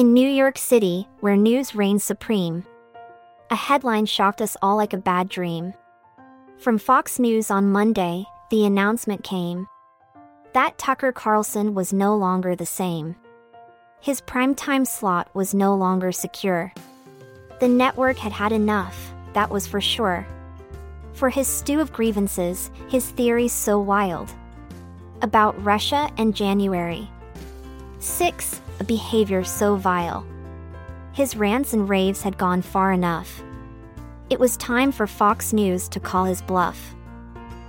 In New York City, where news reigns supreme, a headline shocked us all like a bad dream. From Fox News on Monday, the announcement came that Tucker Carlson was no longer the same. His primetime slot was no longer secure. The network had had enough, that was for sure. For his stew of grievances, his theories so wild. About Russia and January. 6. A behavior so vile. His rants and raves had gone far enough. It was time for Fox News to call his bluff.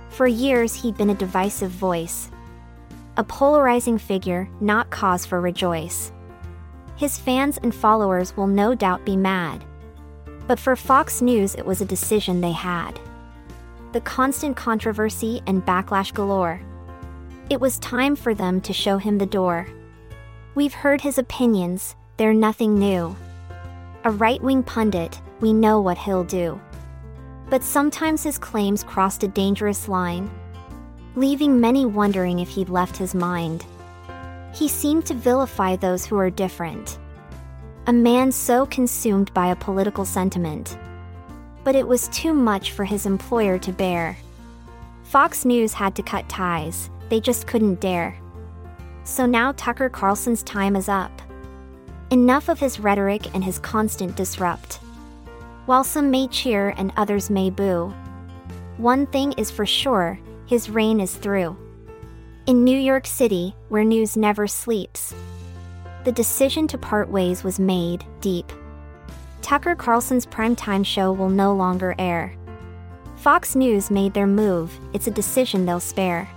For years, he'd been a divisive voice. A polarizing figure, not cause for rejoice. His fans and followers will no doubt be mad. But for Fox News, it was a decision they had. The constant controversy and backlash galore. It was time for them to show him the door. We've heard his opinions, they're nothing new. A right wing pundit, we know what he'll do. But sometimes his claims crossed a dangerous line, leaving many wondering if he'd left his mind. He seemed to vilify those who are different. A man so consumed by a political sentiment. But it was too much for his employer to bear. Fox News had to cut ties, they just couldn't dare. So now Tucker Carlson's time is up. Enough of his rhetoric and his constant disrupt. While some may cheer and others may boo, one thing is for sure his reign is through. In New York City, where news never sleeps, the decision to part ways was made deep. Tucker Carlson's primetime show will no longer air. Fox News made their move, it's a decision they'll spare.